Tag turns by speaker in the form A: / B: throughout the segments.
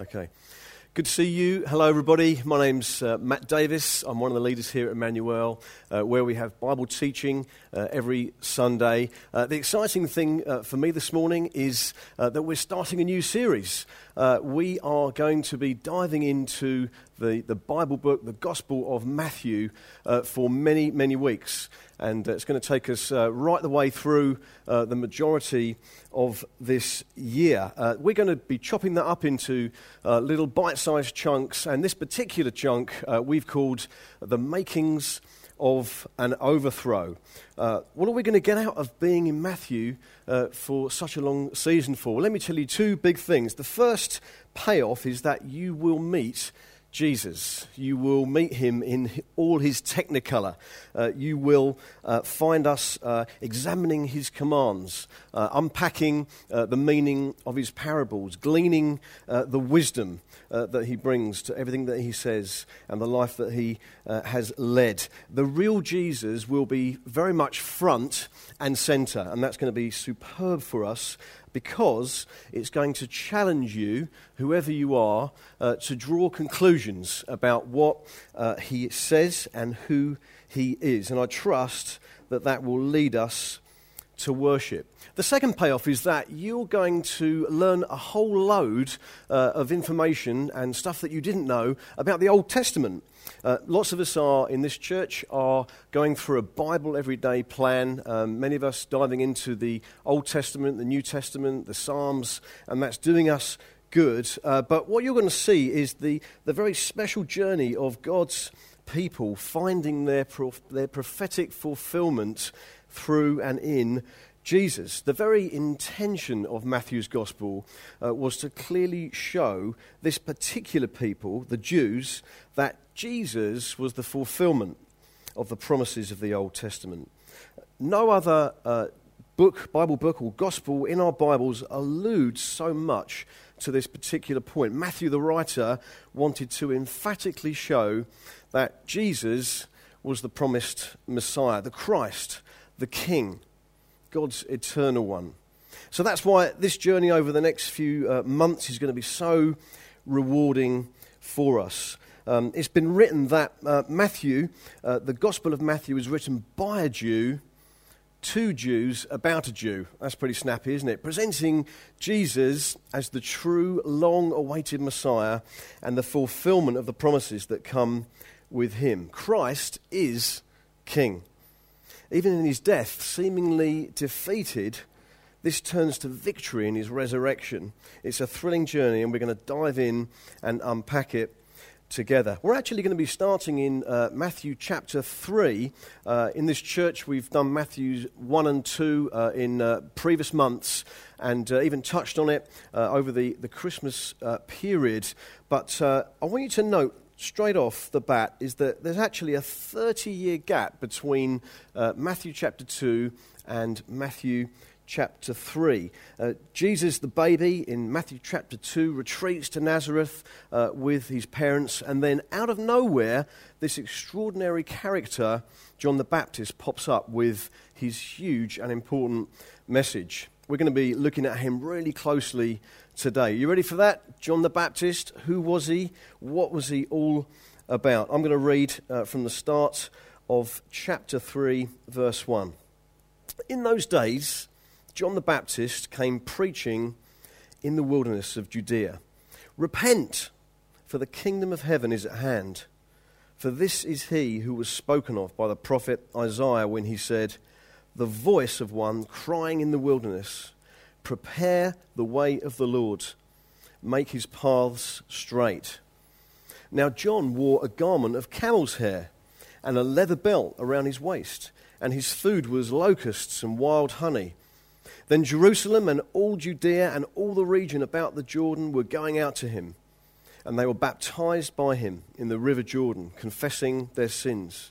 A: Okay. Good to see you. Hello, everybody. My name's uh, Matt Davis. I'm one of the leaders here at Emmanuel, uh, where we have Bible teaching uh, every Sunday. Uh, the exciting thing uh, for me this morning is uh, that we're starting a new series. we are going to be diving into the, the Bible book, the Gospel of Matthew, for many, many weeks and uh, it's going to take us uh, right the way through uh, the majority of this year. Uh, we're going to be chopping that up into uh, little bite sized chunks, and this particular chunk uh, we've called the makings of an overthrow. what are we going to get out of being in Matthew for such a long season for? Well, let me tell you two big things. The first payoff is that you will meet Jesus. You will meet him in all his technicolor. Uh, you will uh, find us uh, examining his commands, uh, unpacking uh, the meaning of his parables, gleaning uh, the wisdom that he brings to everything that he says and the life that he has led. The real Jesus will be very much front and center, and that's going to be superb for us because it's going to challenge you, whoever you are, uh, to draw conclusions about what uh, he says and who he is. And I trust that that will lead us to worship. The second payoff is that you're going to learn a whole load uh, of information and stuff that you didn't know about the Old Testament. Uh, lots of us are in this church are going through a Bible everyday plan. Um, many of us diving into the Old Testament, the New Testament, the Psalms, and that's doing us good. Uh, but what you're going to see is the, the very special journey of God's people finding their, prof- their prophetic fulfillment through and in Jesus. The very intention of Matthew's gospel uh, was to clearly show this particular people, the Jews, that Jesus was the fulfillment of the promises of the Old Testament. No other uh, book, Bible book, or gospel in our Bibles alludes so much to this particular point. Matthew, the writer, wanted to emphatically show that Jesus was the promised Messiah, the Christ, the King God's eternal one. So that's why this journey over the next few uh, months is going to be so rewarding for us. Um, it's been written that uh, Matthew, uh, the Gospel of Matthew, is written by a Jew to Jews about a Jew. That's pretty snappy, isn't it? Presenting Jesus as the true, long awaited Messiah and the fulfillment of the promises that come with him. Christ is King. Even in his death, seemingly defeated, this turns to victory in his resurrection. It's a thrilling journey, and we're going to dive in and unpack it together. We're actually going to be starting in uh, Matthew chapter 3. Uh, in this church, we've done Matthew 1 and 2 uh, in uh, previous months and uh, even touched on it uh, over the, the Christmas period. But I want you to note straight off the bat is that there's actually a 30 year gap between uh, Matthew chapter 2 and Matthew chapter 3. Uh, Jesus, the baby, in Matthew chapter 2, retreats to Nazareth uh, with his parents, and then out of nowhere, this extraordinary character, John the Baptist, pops up with his huge and important message. We're going to be looking at him really closely today. You ready for that? John the Baptist, who was he? What was he all about? I'm going to read uh, from the start of chapter 3, verse 1. In those days, John the Baptist came preaching in the wilderness of Judea Repent, for the kingdom of heaven is at hand. For this is he who was spoken of by the prophet Isaiah when he said, The voice of one crying in the wilderness, Prepare the way of the Lord, make his paths straight. Now, John wore a garment of camel's hair and a leather belt around his waist, and his food was locusts and wild honey. Then Jerusalem and all Judea and all the region about the Jordan were going out to him, and they were baptized by him in the river Jordan, confessing their sins.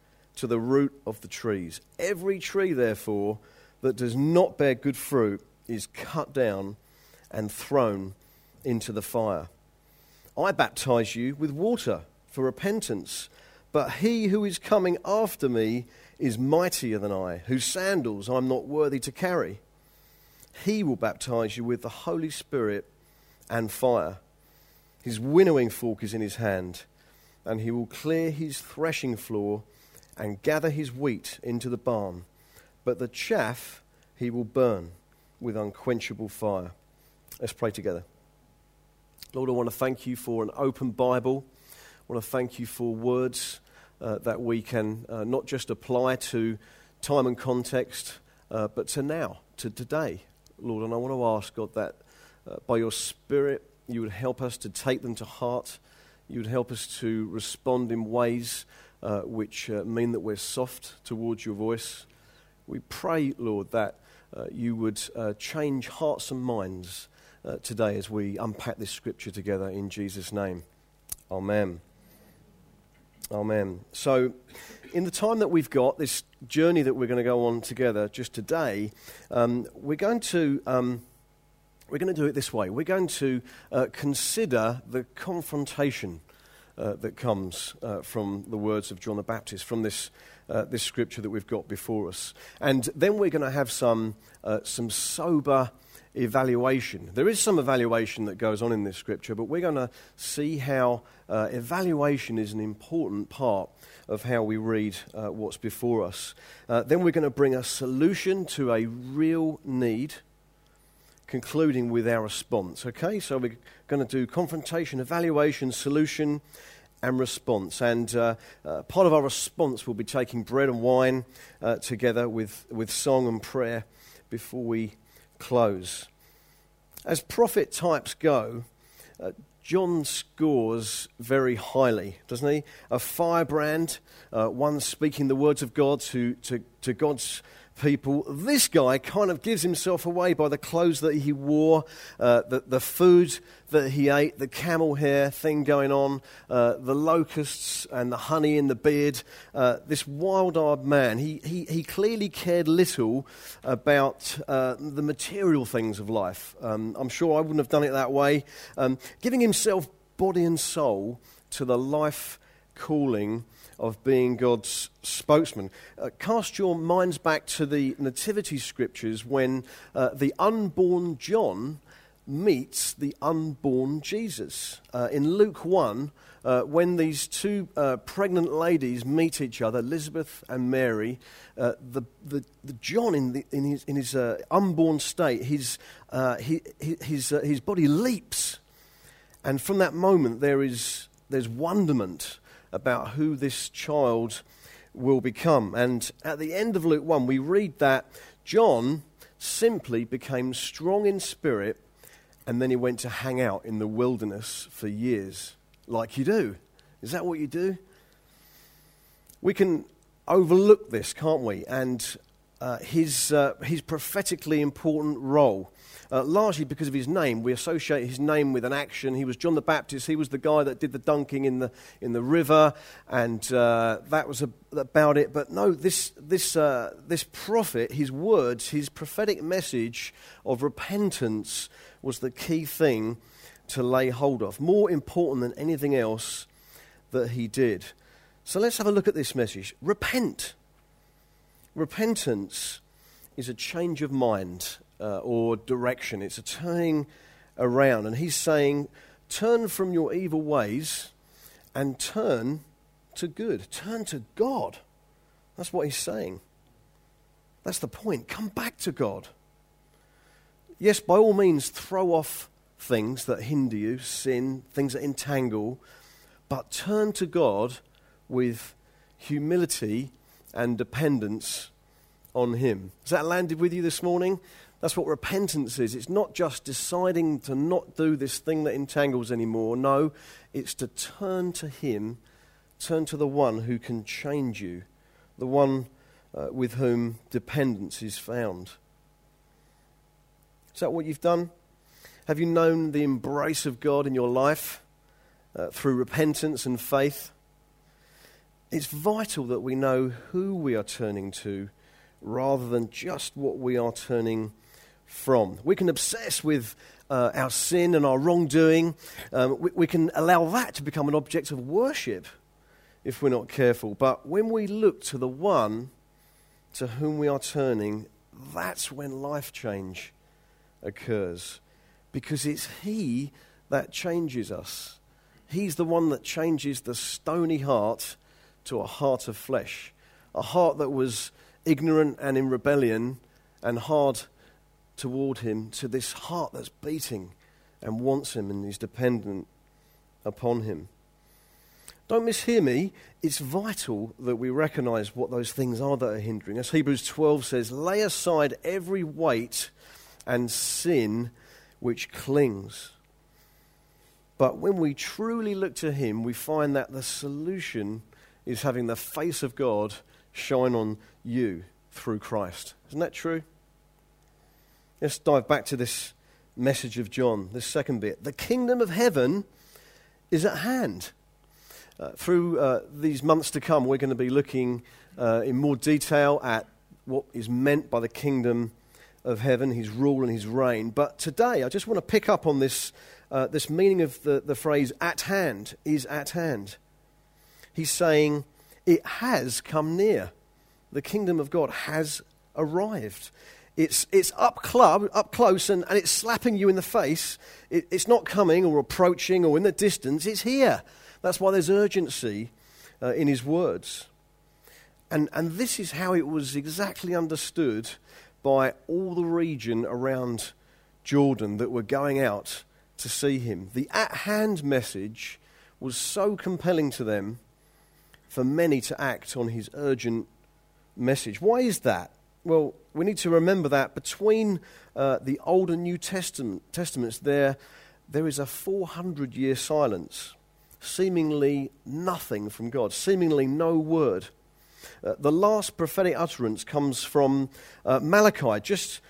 A: to the root of the trees. Every tree, therefore, that does not bear good fruit is cut down and thrown into the fire. I baptize you with water for repentance, but he who is coming after me is mightier than I, whose sandals I'm not worthy to carry. He will baptize you with the Holy Spirit and fire. His winnowing fork is in his hand, and he will clear his threshing floor and gather his wheat into the barn, but the chaff he will burn with unquenchable fire. Let's pray together. Lord, I want to thank you for an open Bible. I want to thank you for words uh, that we can uh, not just apply to time and context, uh, but to now, to today, Lord. And I want to ask, God, that uh, by your Spirit, you would help us to take them to heart. You would help us to respond in ways uh, which uh, mean that we're soft towards your voice. We pray, Lord, that you would change hearts and minds today as we unpack this scripture together in Jesus' name. Amen. Amen. So, in the time that we've got, this journey that we're going to go on together just today, um, we're going to. Um, we're going to do it this way. We're going to uh, consider the confrontation uh, that comes uh, from the words of John the Baptist, from this, uh, this scripture that we've got before us. And then we're going to have some, uh, some sober evaluation. There is some evaluation that goes on in this scripture, but we're going to see how uh, evaluation is an important part of how we read uh, what's before us. Then we're going to bring a solution to a real need, concluding with our response. Okay, so we're going to do confrontation, evaluation, solution, and response. And uh, uh, part of our response will be taking bread and wine uh, together with, with song and prayer before we close. As prophet types go, uh, John scores very highly, doesn't he? A firebrand, uh, one speaking the words of God to, to, to God's people. This guy kind of gives himself away by the clothes that he wore, uh, the, the food that he ate, the camel hair thing going on, uh, the locusts and the honey in the beard. Uh, this wild eyed man, he, he, he clearly cared little about uh, the material things of life. Um, I'm sure I wouldn't have done it that way. Um, giving himself body and soul to the life calling of being God's spokesman. Uh, cast your minds back to the Nativity scriptures when uh, the unborn John meets the unborn Jesus. Uh, in Luke 1, uh, when these two uh, pregnant ladies meet each other, Elizabeth and Mary, uh, the, the, the, John in, the, in his, in his unborn state, his, he, his, his body leaps. And from that moment, there is there's wonderment about who this child will become. And at the end of Luke 1, we read that John simply became strong in spirit and then he went to hang out in the wilderness for years, like you do. Is that what you do? We can overlook this, can't we? And uh, his, uh, his prophetically important role uh, largely because of his name. We associate his name with an action. He was John the Baptist. He was the guy that did the dunking in the, in the river, and uh, that was about it. But no, this, this, uh, this prophet, his words, his prophetic message of repentance was the key thing to lay hold of, more important than anything else that he did. So let's have a look at this message. Repent. Repentance is a change of mind uh, or direction. It's a turning around. And he's saying, turn from your evil ways and turn to good. Turn to God. That's what he's saying. That's the point. Come back to God. Yes, by all means, throw off things that hinder you, sin, things that entangle, but turn to God with humility and dependence on Him. Has that landed with you this morning? That's what repentance is. It's not just deciding to not do this thing that entangles anymore. No, it's to turn to Him, turn to the one who can change you, the one uh, with whom dependence is found. Is that what you've done? Have you known the embrace of God in your life uh, through repentance and faith? It's vital that we know who we are turning to rather than just what we are turning from. We can obsess with uh, our sin and our wrongdoing. Um, we, we can allow that to become an object of worship if we're not careful. But when we look to the one to whom we are turning, that's when life change occurs. Because it's He that changes us. He's the one that changes the stony heart to a heart of flesh, a heart that was ignorant and in rebellion and hard toward Him, to this heart that's beating and wants Him and is dependent upon Him. Don't mishear me. It's vital that we recognize what those things are that are hindering As Hebrews 12 says, lay aside every weight and sin which clings. But when we truly look to Him, we find that the solution is having the face of God shine on you through Christ. Isn't that true? Let's dive back to this message of John, this second bit. The kingdom of heaven is at hand. Uh, through uh, these months to come, we're going to be looking uh, in more detail at what is meant by the kingdom of heaven, his rule and his reign. But today, I just want to pick up on this, uh, this meaning of the, the phrase at hand, is at hand. He's saying, it has come near. The kingdom of God has arrived. It's, it's up, club, up close and, and it's slapping you in the face. It, it's not coming or approaching or in the distance, it's here. That's why there's urgency uh, in his words. And, and this is how it was exactly understood by all the region around Jordan that were going out to see him. The at hand message was so compelling to them for many to act on his urgent message. Why is that? Well, we need to remember that between uh, the Old and New Testament, Testaments, there, there is a 400 year silence, seemingly nothing from God, seemingly no word. Uh, the last prophetic utterance comes from uh, Malachi, just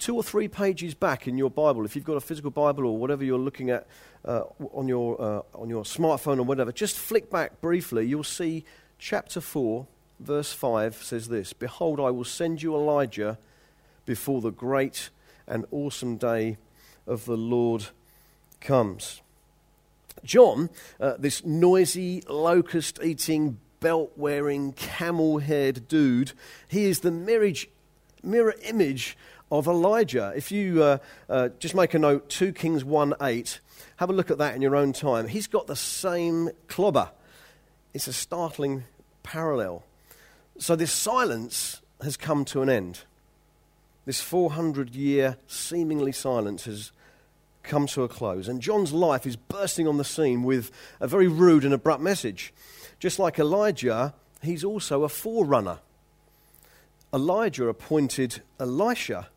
A: two or three pages back in your Bible. If you've got a physical Bible or whatever you're looking at uh, on, your, uh, on your smartphone or whatever, just flick back briefly. You'll see chapter 4, verse 5 says this Behold, I will send you Elijah before the great and awesome day of the Lord comes. John, uh, this noisy, locust eating, belt wearing, camel haired dude, he is the mirror image of Elijah. If you uh, uh, just make a note, 2 Kings 1 8, have a look at that in your own time. He's got the same clobber. It's a startling parallel. So this silence has come to an end. This 400 year seemingly silence has come to a close. And John's life is bursting on the scene with a very rude and abrupt message. Just like Elijah, he's also a forerunner. Elijah appointed Elisha,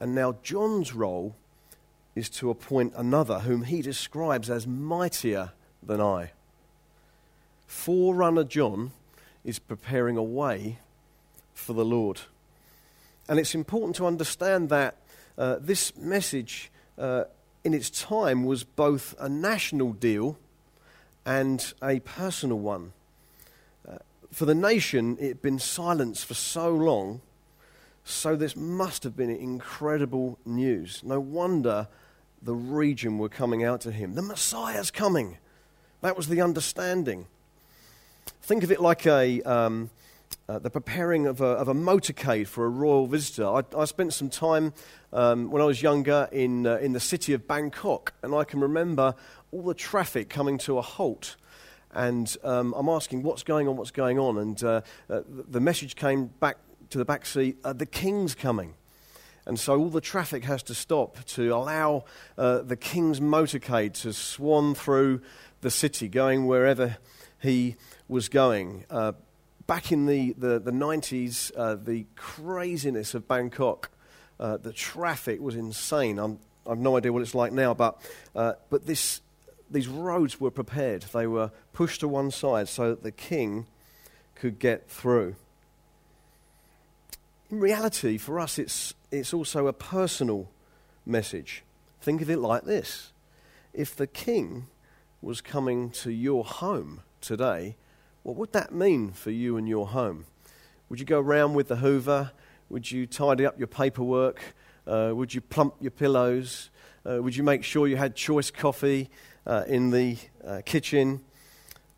A: and now John's role is to appoint another whom he describes as mightier than I. Forerunner John is preparing a way for the Lord. And it's important to understand that uh, this message uh, in its time was both a national deal and a personal one. Uh, for the nation, it had been silenced for so long, so this must have been incredible news. No wonder the region were coming out to him. The Messiah's coming. That was the understanding. Think of it like a, um, uh, the preparing of a, of a, motorcade for a royal visitor. I, I spent some time um, when I was younger in, uh, in the city of Bangkok, and I can remember all the traffic coming to a halt. And um, I'm asking, what's going on, what's going on? And uh, uh the message came back to the back seat, uh, the king's coming. And so all the traffic has to stop to allow uh, the king's motorcade to swan through the city, going wherever he was going. Uh, back in the, the, the 90s, uh, the craziness of Bangkok, uh, the traffic was insane. I'm, I have no idea what it's like now, but, uh, but this, these roads were prepared. They were pushed to one side so that the king could get through. In reality, for us, it's, it's also a personal message. Think of it like this if the king was coming to your home today, what would that mean for you and your home? Would you go around with the hoover? Would you tidy up your paperwork? Uh, would you plump your pillows? Uh, would you make sure you had choice coffee uh, in the uh, kitchen?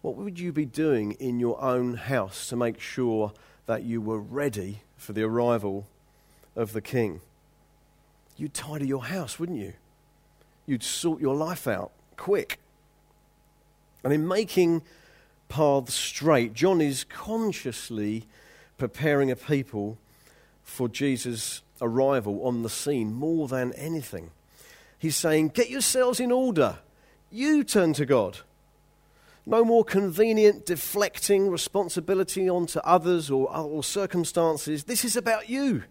A: What would you be doing in your own house to make sure that you were ready for the arrival of the king? You'd tidy your house, wouldn't you? You'd sort your life out quick. And in making paths straight, John is consciously preparing a people for Jesus' arrival on the scene more than anything. He's saying, Get yourselves in order. You turn to God. No more convenient deflecting responsibility onto others or, or circumstances. This is about you.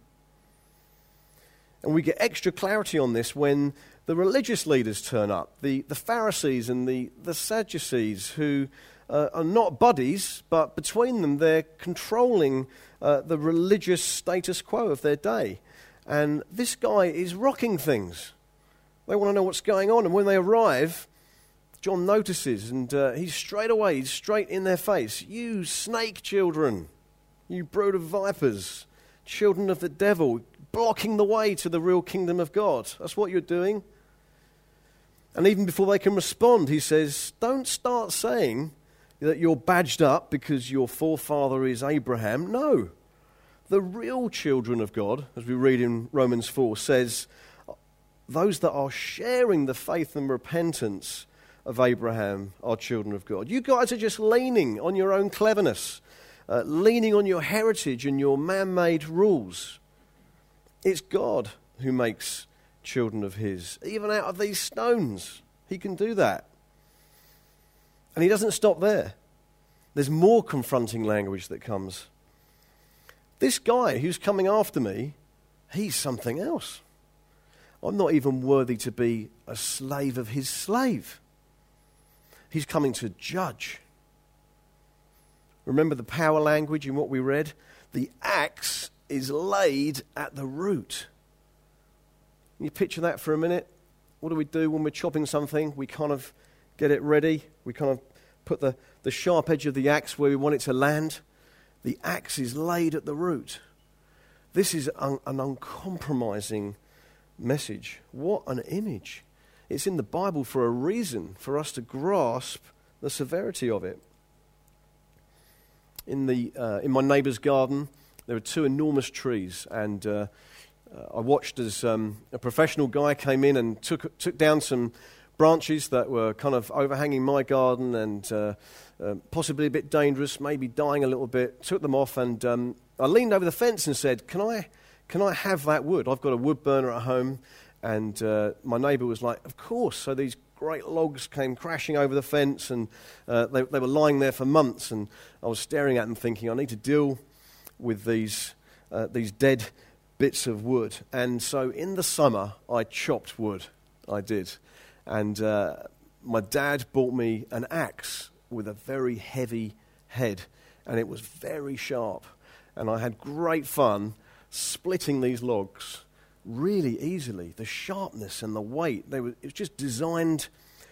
A: And we get extra clarity on this when the religious leaders turn up the, the Pharisees and the, the Sadducees, who uh, are not buddies, but between them they're controlling uh, the religious status quo of their day. And this guy is rocking things. They want to know what's going on. And when they arrive, John notices, and uh, he's straight away, he's straight in their face. You snake children, you brood of vipers, children of the devil, blocking the way to the real kingdom of God. That's what you're doing. And even before they can respond, he says, Don't start saying that you're badged up because your forefather is Abraham. No. The real children of God, as we read in Romans 4, says, those that are sharing the faith and repentance of Abraham are children of God. You guys are just leaning on your own cleverness, uh, leaning on your heritage and your man made rules. It's God who makes children of His. Even out of these stones, He can do that. And He doesn't stop there, there's more confronting language that comes. This guy who's coming after me, he's something else. I'm not even worthy to be a slave of his slave. He's coming to judge. Remember the power language in what we read? The axe is laid at the root. Can you picture that for a minute? What do we do when we're chopping something? We kind of get it ready. We kind of put the, the sharp edge of the axe where we want it to land. The axe is laid at the root. This is un, an uncompromising message. What an image. It's in the Bible for a reason, for us to grasp the severity of it. In, the, uh, in my neighbour's garden, there are two enormous trees, and uh, uh, I watched as um, a professional guy came in and took, took down some branches that were kind of overhanging my garden and uh, uh, possibly a bit dangerous, maybe dying a little bit. Took them off, and um, I leaned over the fence and said, "Can I can I have that wood? I've got a wood burner at home. And uh, my neighbour was like, Of course. So these great logs came crashing over the fence and uh, they, they, were lying there for months. And I was staring at them thinking, I need to deal with these, uh, these dead bits of wood. And so in the summer, I chopped wood. I did. And uh, my dad bought me an axe with a very heavy head. And it was very sharp. And I had great fun splitting these logs really easily. The sharpness and the weight, they were, it was just designed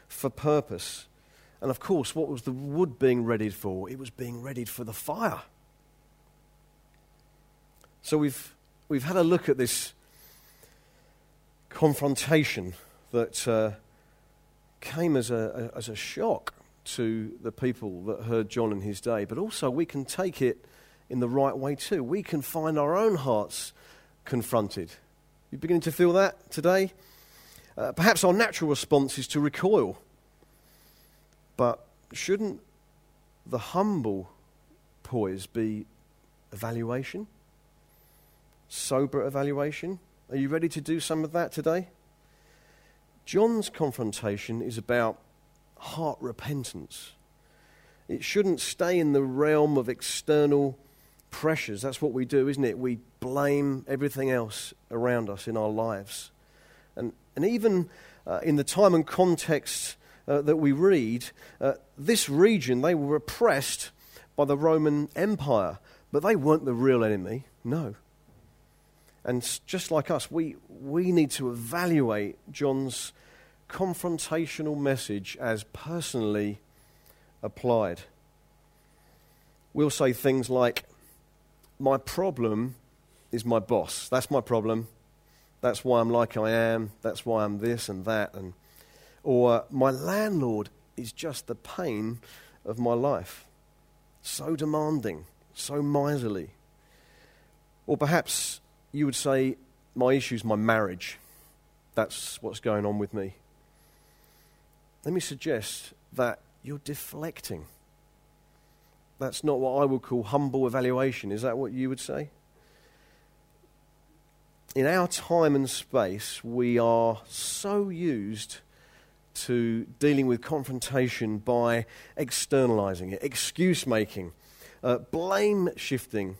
A: for purpose. And of course, what was the wood being readied for? It was being readied for the fire. So we've, we've had a look at this confrontation that uh, came as a, as a shock to the people that heard John in his day, but also we can take it in the right way too. We can find our own hearts confronted. You beginning to feel that today? Uh, perhaps our natural response is to recoil. But shouldn't the humble poise be evaluation? Sober evaluation? Are you ready to do some of that today? John's confrontation is about heart repentance. It shouldn't stay in the realm of external pressures. That's what we do, isn't it? We blame everything else around us in our lives. And, and even uh, in the time and context uh, that we read, uh, this region, they were oppressed by the Roman Empire, but they weren't the real enemy, no. And just like us, we, we need to evaluate John's confrontational message as personally applied. We'll say things like, My problem is my boss. That's my problem. That's why I'm like I am. That's why I'm this and that. And, or, My landlord is just the pain of my life. So demanding, so miserly. Or perhaps you would say, My issue is my marriage. That's what's going on with me. Let me suggest that you're deflecting. That's not what I would call humble evaluation. Is that what you would say? In our time and space, we are so used to dealing with confrontation by externalizing it, excuse making, uh, blame shifting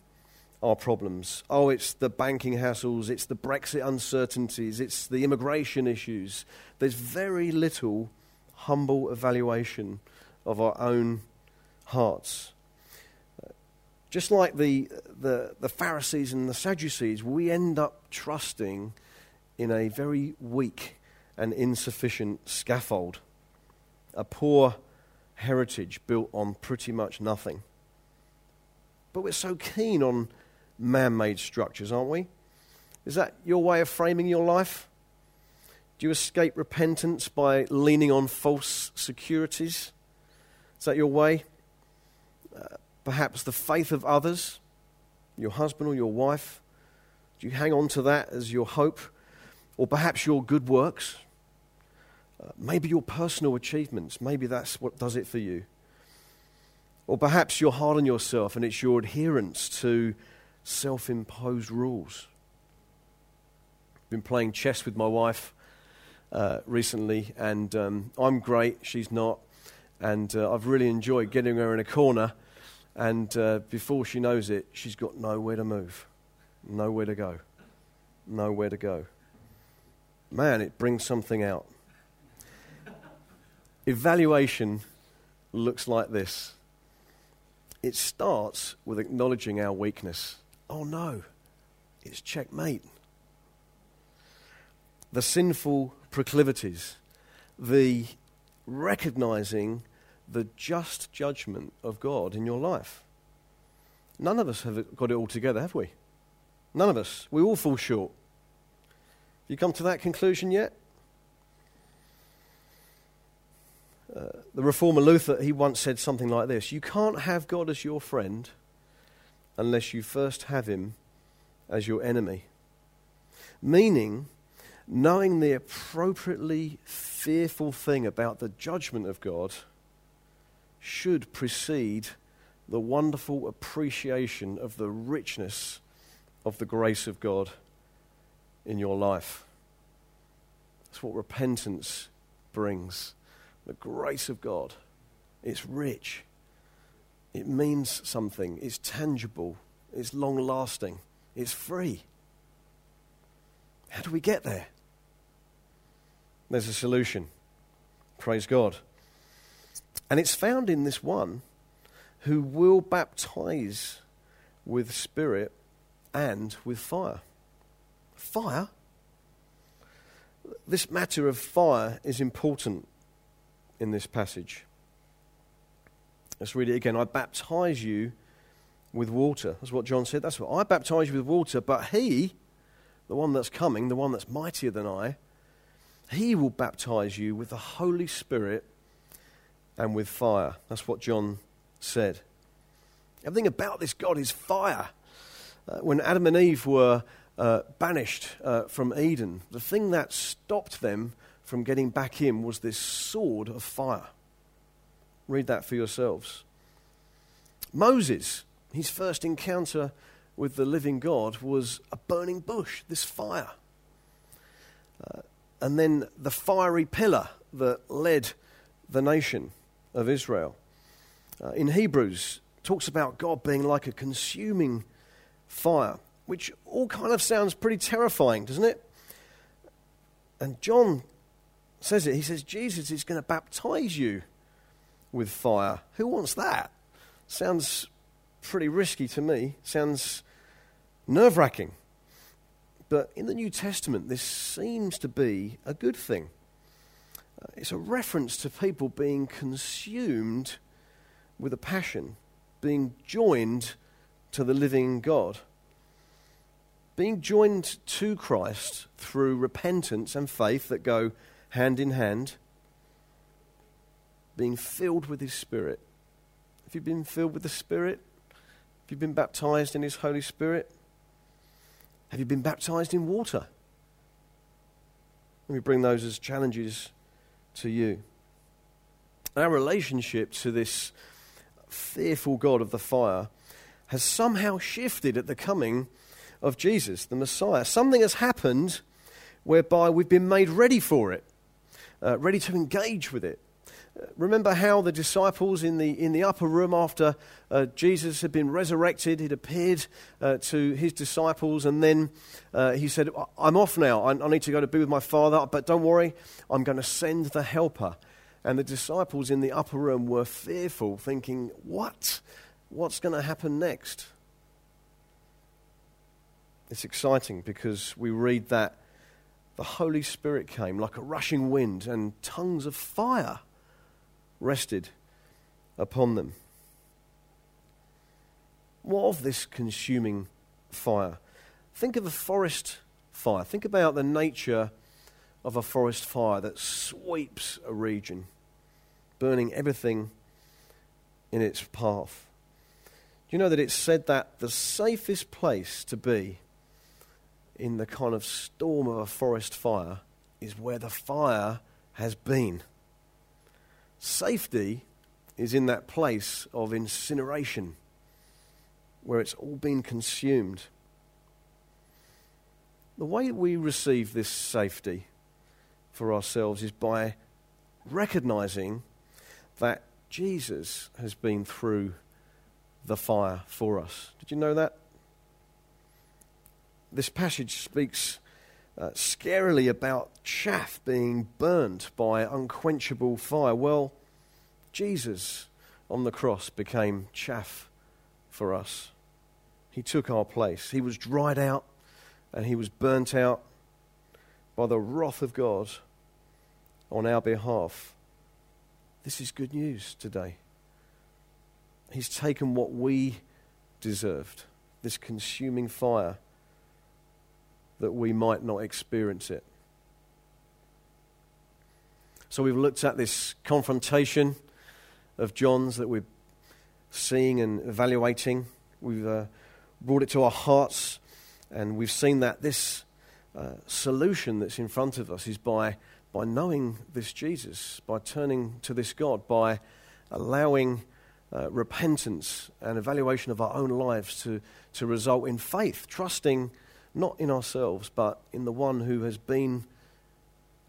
A: our problems. Oh, it's the banking hassles, it's the Brexit uncertainties, it's the immigration issues. There's very little humble evaluation of our own hearts. Just like the, the, the Pharisees and the Sadducees, we end up trusting in a very weak and insufficient scaffold, a poor heritage built on pretty much nothing. But we're so keen on man made structures, aren't we? Is that your way of framing your life? Do you escape repentance by leaning on false securities? Is that your way? Uh, perhaps the faith of others, your husband or your wife. Do you hang on to that as your hope? Or perhaps your good works? Uh, maybe your personal achievements. Maybe that's what does it for you. Or perhaps you're hard on yourself and it's your adherence to self imposed rules. I've been playing chess with my wife uh, recently, and um, I'm great, she's not. And uh, I've really enjoyed getting her in a corner, and uh, before she knows it, she's got nowhere to move, nowhere to go, nowhere to go. Man, it brings something out. Evaluation looks like this it starts with acknowledging our weakness. Oh no, it's checkmate. The sinful proclivities, the recognizing the just judgment of God in your life. None of us have got it all together, have we? None of us. We all fall short. Have you come to that conclusion yet? Uh, the reformer Luther, he once said something like this You can't have God as your friend unless you first have him as your enemy. Meaning, knowing the appropriately fearful thing about the judgment of God should precede the wonderful appreciation of the richness of the grace of God in your life. That's what repentance brings. The grace of God. It's rich. It means something. It's tangible. It's long lasting. It's free. How do we get there? There's a solution. Praise God. And it's found in this one who will baptize with spirit and with fire. Fire? This matter of fire is important in this passage. Let's read it again. I baptize you with water. That's what John said. That's what I baptize you with water, but he, the one that's coming, the one that's mightier than I, he will baptize you with the Holy Spirit and with fire. That's what John said. Everything about this God is fire. Uh, when Adam and Eve were uh, banished uh, from Eden, the thing that stopped them from getting back in was this sword of fire. Read that for yourselves. Moses, his first encounter with the living God was a burning bush, this fire. Uh, and then the fiery pillar that led the nation of Israel. Uh, in Hebrews, talks about God being like a consuming fire, which all kind of sounds pretty terrifying, doesn't it? And John says it. He says, Jesus is going to baptize you with fire. Who wants that? Sounds pretty risky to me. Sounds nerve wracking. But in the New Testament, this seems to be a good thing. Uh, it's a reference to people being consumed with a passion, being joined to the living God. Being joined to Christ through repentance and faith that go hand in hand, being filled with His Spirit. Have you been filled with the Spirit? Have you been baptized in His Holy Spirit? Have you been baptized in water? Let me bring those as challenges to you. Our relationship to this fearful God of the fire has somehow shifted at the coming of Jesus, the Messiah. Something has happened whereby we've been made ready for it, uh, ready to engage with it. Remember how the disciples in the, in the upper room after uh, Jesus had been resurrected, he'd appeared uh, to his disciples, and then uh, he said, I'm off now. I, I need to go to be with my Father, but don't worry, I'm going to send the Helper. And the disciples in the upper room were fearful, thinking, What? What's going to happen next? It's exciting because we read that the Holy Spirit came like a rushing wind and tongues of fire rested upon them. What of this consuming fire? Think of a forest fire. Think about the nature of a forest fire that sweeps a region, burning everything in its path. Do you know that it's said that the safest place to be in the kind of storm of a forest fire is where the fire has been? Safety is in that place of incineration where it's all been consumed. The way we receive this safety for ourselves is by recognizing that Jesus has been through the fire for us. Did you know that? This passage speaks uh, scarily about chaff being burnt by unquenchable fire. Well, Jesus on the cross became chaff for us. He took our place. He was dried out and he was burnt out by the wrath of God on our behalf. This is good news today. He's taken what we deserved, this consuming fire that we might not experience it. So we've looked at this confrontation of John's that we're seeing and evaluating. We've uh, brought it to our hearts, and we've seen that this uh, solution that's in front of us is by, by knowing this Jesus, by turning to this God, by allowing uh, repentance and evaluation of our own lives to, to result in faith, trusting not in ourselves, but in the one who has been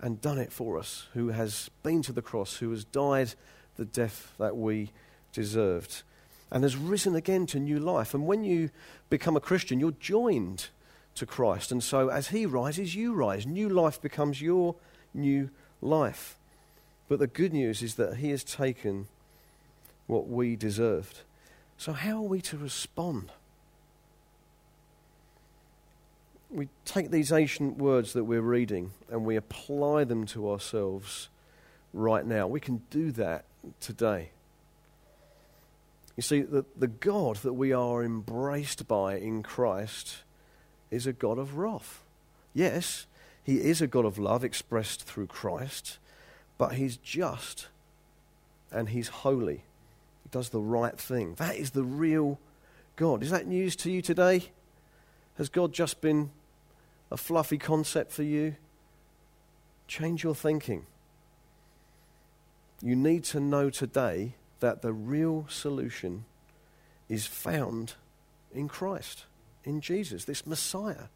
A: and done it for us, who has been to the cross, who has died the death that we deserved, and has risen again to new life. And when you become a Christian, you're joined to Christ. And so as he rises, you rise. New life becomes your new life. But the good news is that he has taken what we deserved. So, how are we to respond? We take these ancient words that we're reading and we apply them to ourselves right now. We can do that today. You see, the, the God that we are embraced by in Christ is a God of wrath. Yes, he is a God of love expressed through Christ, but he's just and he's holy. He does the right thing. That is the real God. Is that news to you today? Has God just been a fluffy concept for you? Change your thinking. You need to know today that the real solution is found in Christ, in Jesus, this Messiah,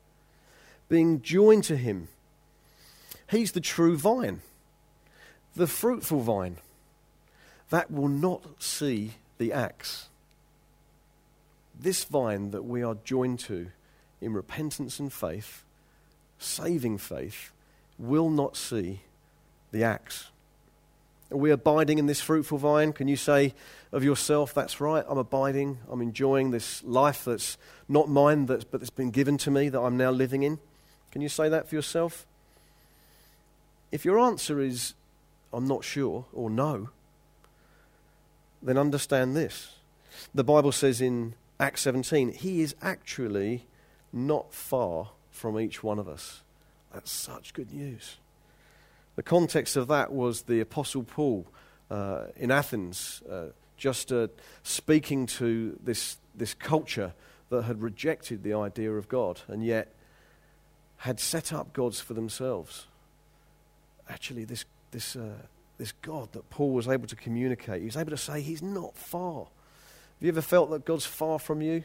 A: being joined to Him. He's the true vine, the fruitful vine that will not see the axe. This vine that we are joined to in repentance and faith, saving faith, will not see the axe. Are we abiding in this fruitful vine? Can you say of yourself, that's right, I'm abiding, I'm enjoying this life that's not mine, that's, but that's been given to me, that I'm now living in? Can you say that for yourself? If your answer is, I'm not sure, or no, then understand this. The Bible says in Acts 17, He is actually not far from each one of us. That's such good news. The context of that was the Apostle Paul uh, in Athens, uh, just uh, speaking to this, this culture that had rejected the idea of God and yet had set up gods for themselves. Actually, this, this, uh, this God that Paul was able to communicate, he was able to say, He's not far. Have you ever felt that God's far from you?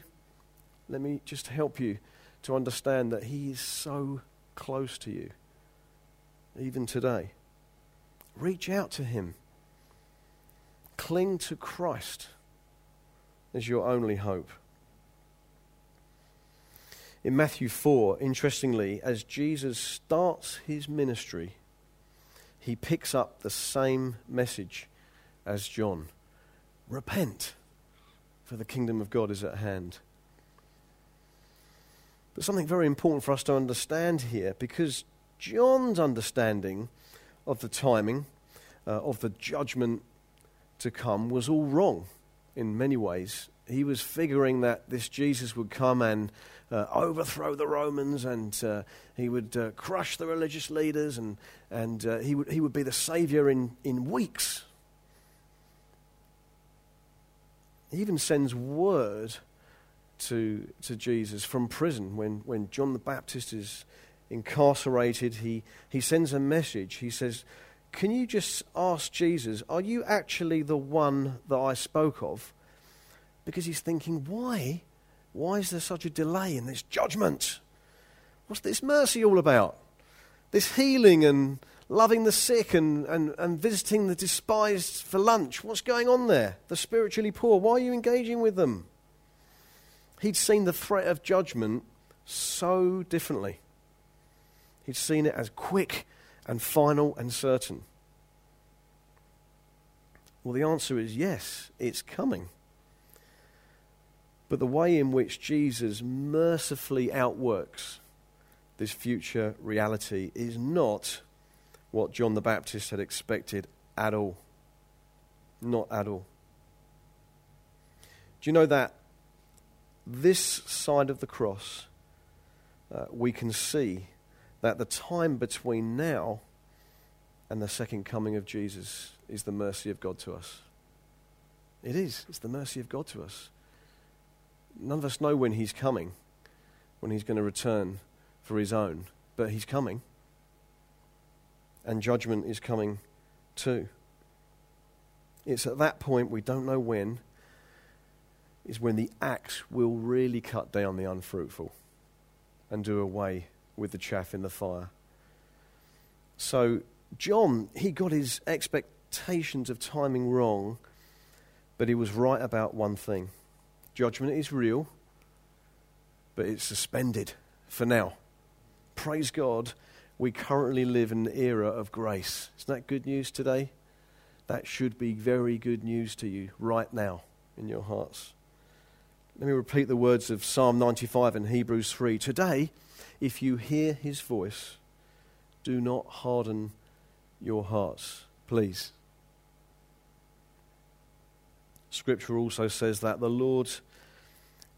A: Let me just help you to understand that He is so close to you, even today. Reach out to Him. Cling to Christ as your only hope. In Matthew 4, interestingly, as Jesus starts his ministry, he picks up the same message as John Repent, for the kingdom of God is at hand. But something very important for us to understand here, because John's understanding of the timing uh, of the judgment to come was all wrong in many ways. He was figuring that this Jesus would come and uh, overthrow the Romans and uh, he would uh, crush the religious leaders and, and uh, he, would, he would be the savior in, in weeks. He even sends word to, to Jesus from prison when, when John the Baptist is incarcerated. He, he sends a message. He says, Can you just ask Jesus, are you actually the one that I spoke of? Because he's thinking, Why? Why is there such a delay in this judgment? What's this mercy all about? This healing and loving the sick and, and, and visiting the despised for lunch. What's going on there? The spiritually poor. Why are you engaging with them? He'd seen the threat of judgment so differently. He'd seen it as quick and final and certain. Well, the answer is yes, it's coming. But the way in which Jesus mercifully outworks this future reality is not what John the Baptist had expected at all. Not at all. Do you know that this side of the cross, uh, we can see that the time between now and the second coming of Jesus is the mercy of God to us. It is. It's the mercy of God to us. None of us know when He's coming, when He's going to return for His own, but He's coming. And judgment is coming too. It's at that point, we don't know when, is when the axe will really cut down the unfruitful and do away with the chaff in the fire. So, John, he got his expectations of timing wrong, but he was right about one thing judgment is real, but it's suspended for now. Praise God, we currently live in an era of grace. Isn't that good news today? That should be very good news to you right now in your hearts. Let me repeat the words of Psalm 95 and Hebrews 3. Today, if you hear his voice, do not harden your hearts, please. Scripture also says that the Lord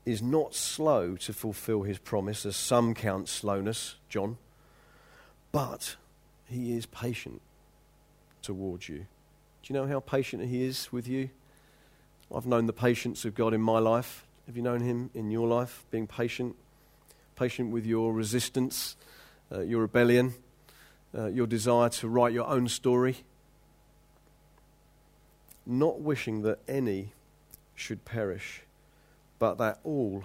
A: is not slow to fulfill his promise, as some count slowness, John, but he is patient towards you. Do you know how patient he is with you? I've known the patience of God in my life. Have you known him in your life, being patient? Patient with your resistance, uh, your rebellion, uh, your desire to write your own story. Not wishing that any should perish, but that all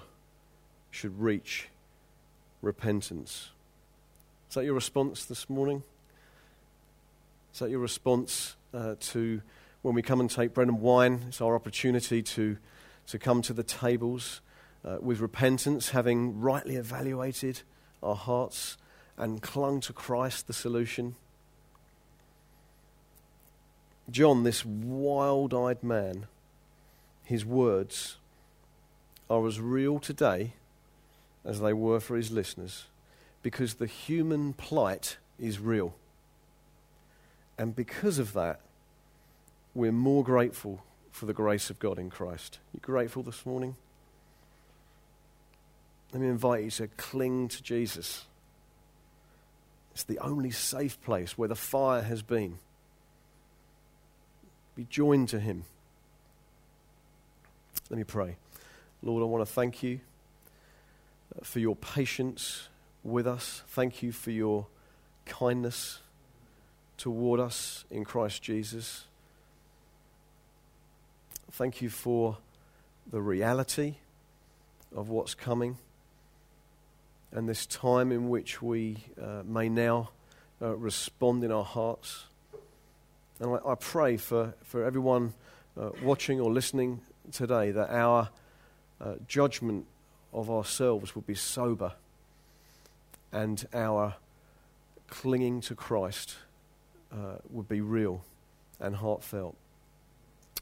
A: should reach repentance. Is that your response this morning? Is that your response uh, to when we come and take bread and wine? It's our opportunity to to come to the tables uh, with repentance, having rightly evaluated our hearts and clung to Christ, the solution. John, this wild eyed man, his words are as real today as they were for his listeners because the human plight is real. And because of that, we're more grateful for the grace of God in Christ. You grateful this morning? Let me invite you to cling to Jesus. It's the only safe place where the fire has been. Be joined to Him. Let me pray. Lord, I want to thank you uh, for your patience with us. Thank you for your kindness toward us in Christ Jesus. Thank you for the reality of what's coming and this time in which we uh, may now uh, respond in our hearts. And I, I pray for, for everyone uh, watching or listening today that our uh, judgment of ourselves would be sober and our clinging to Christ uh, would be real and heartfelt.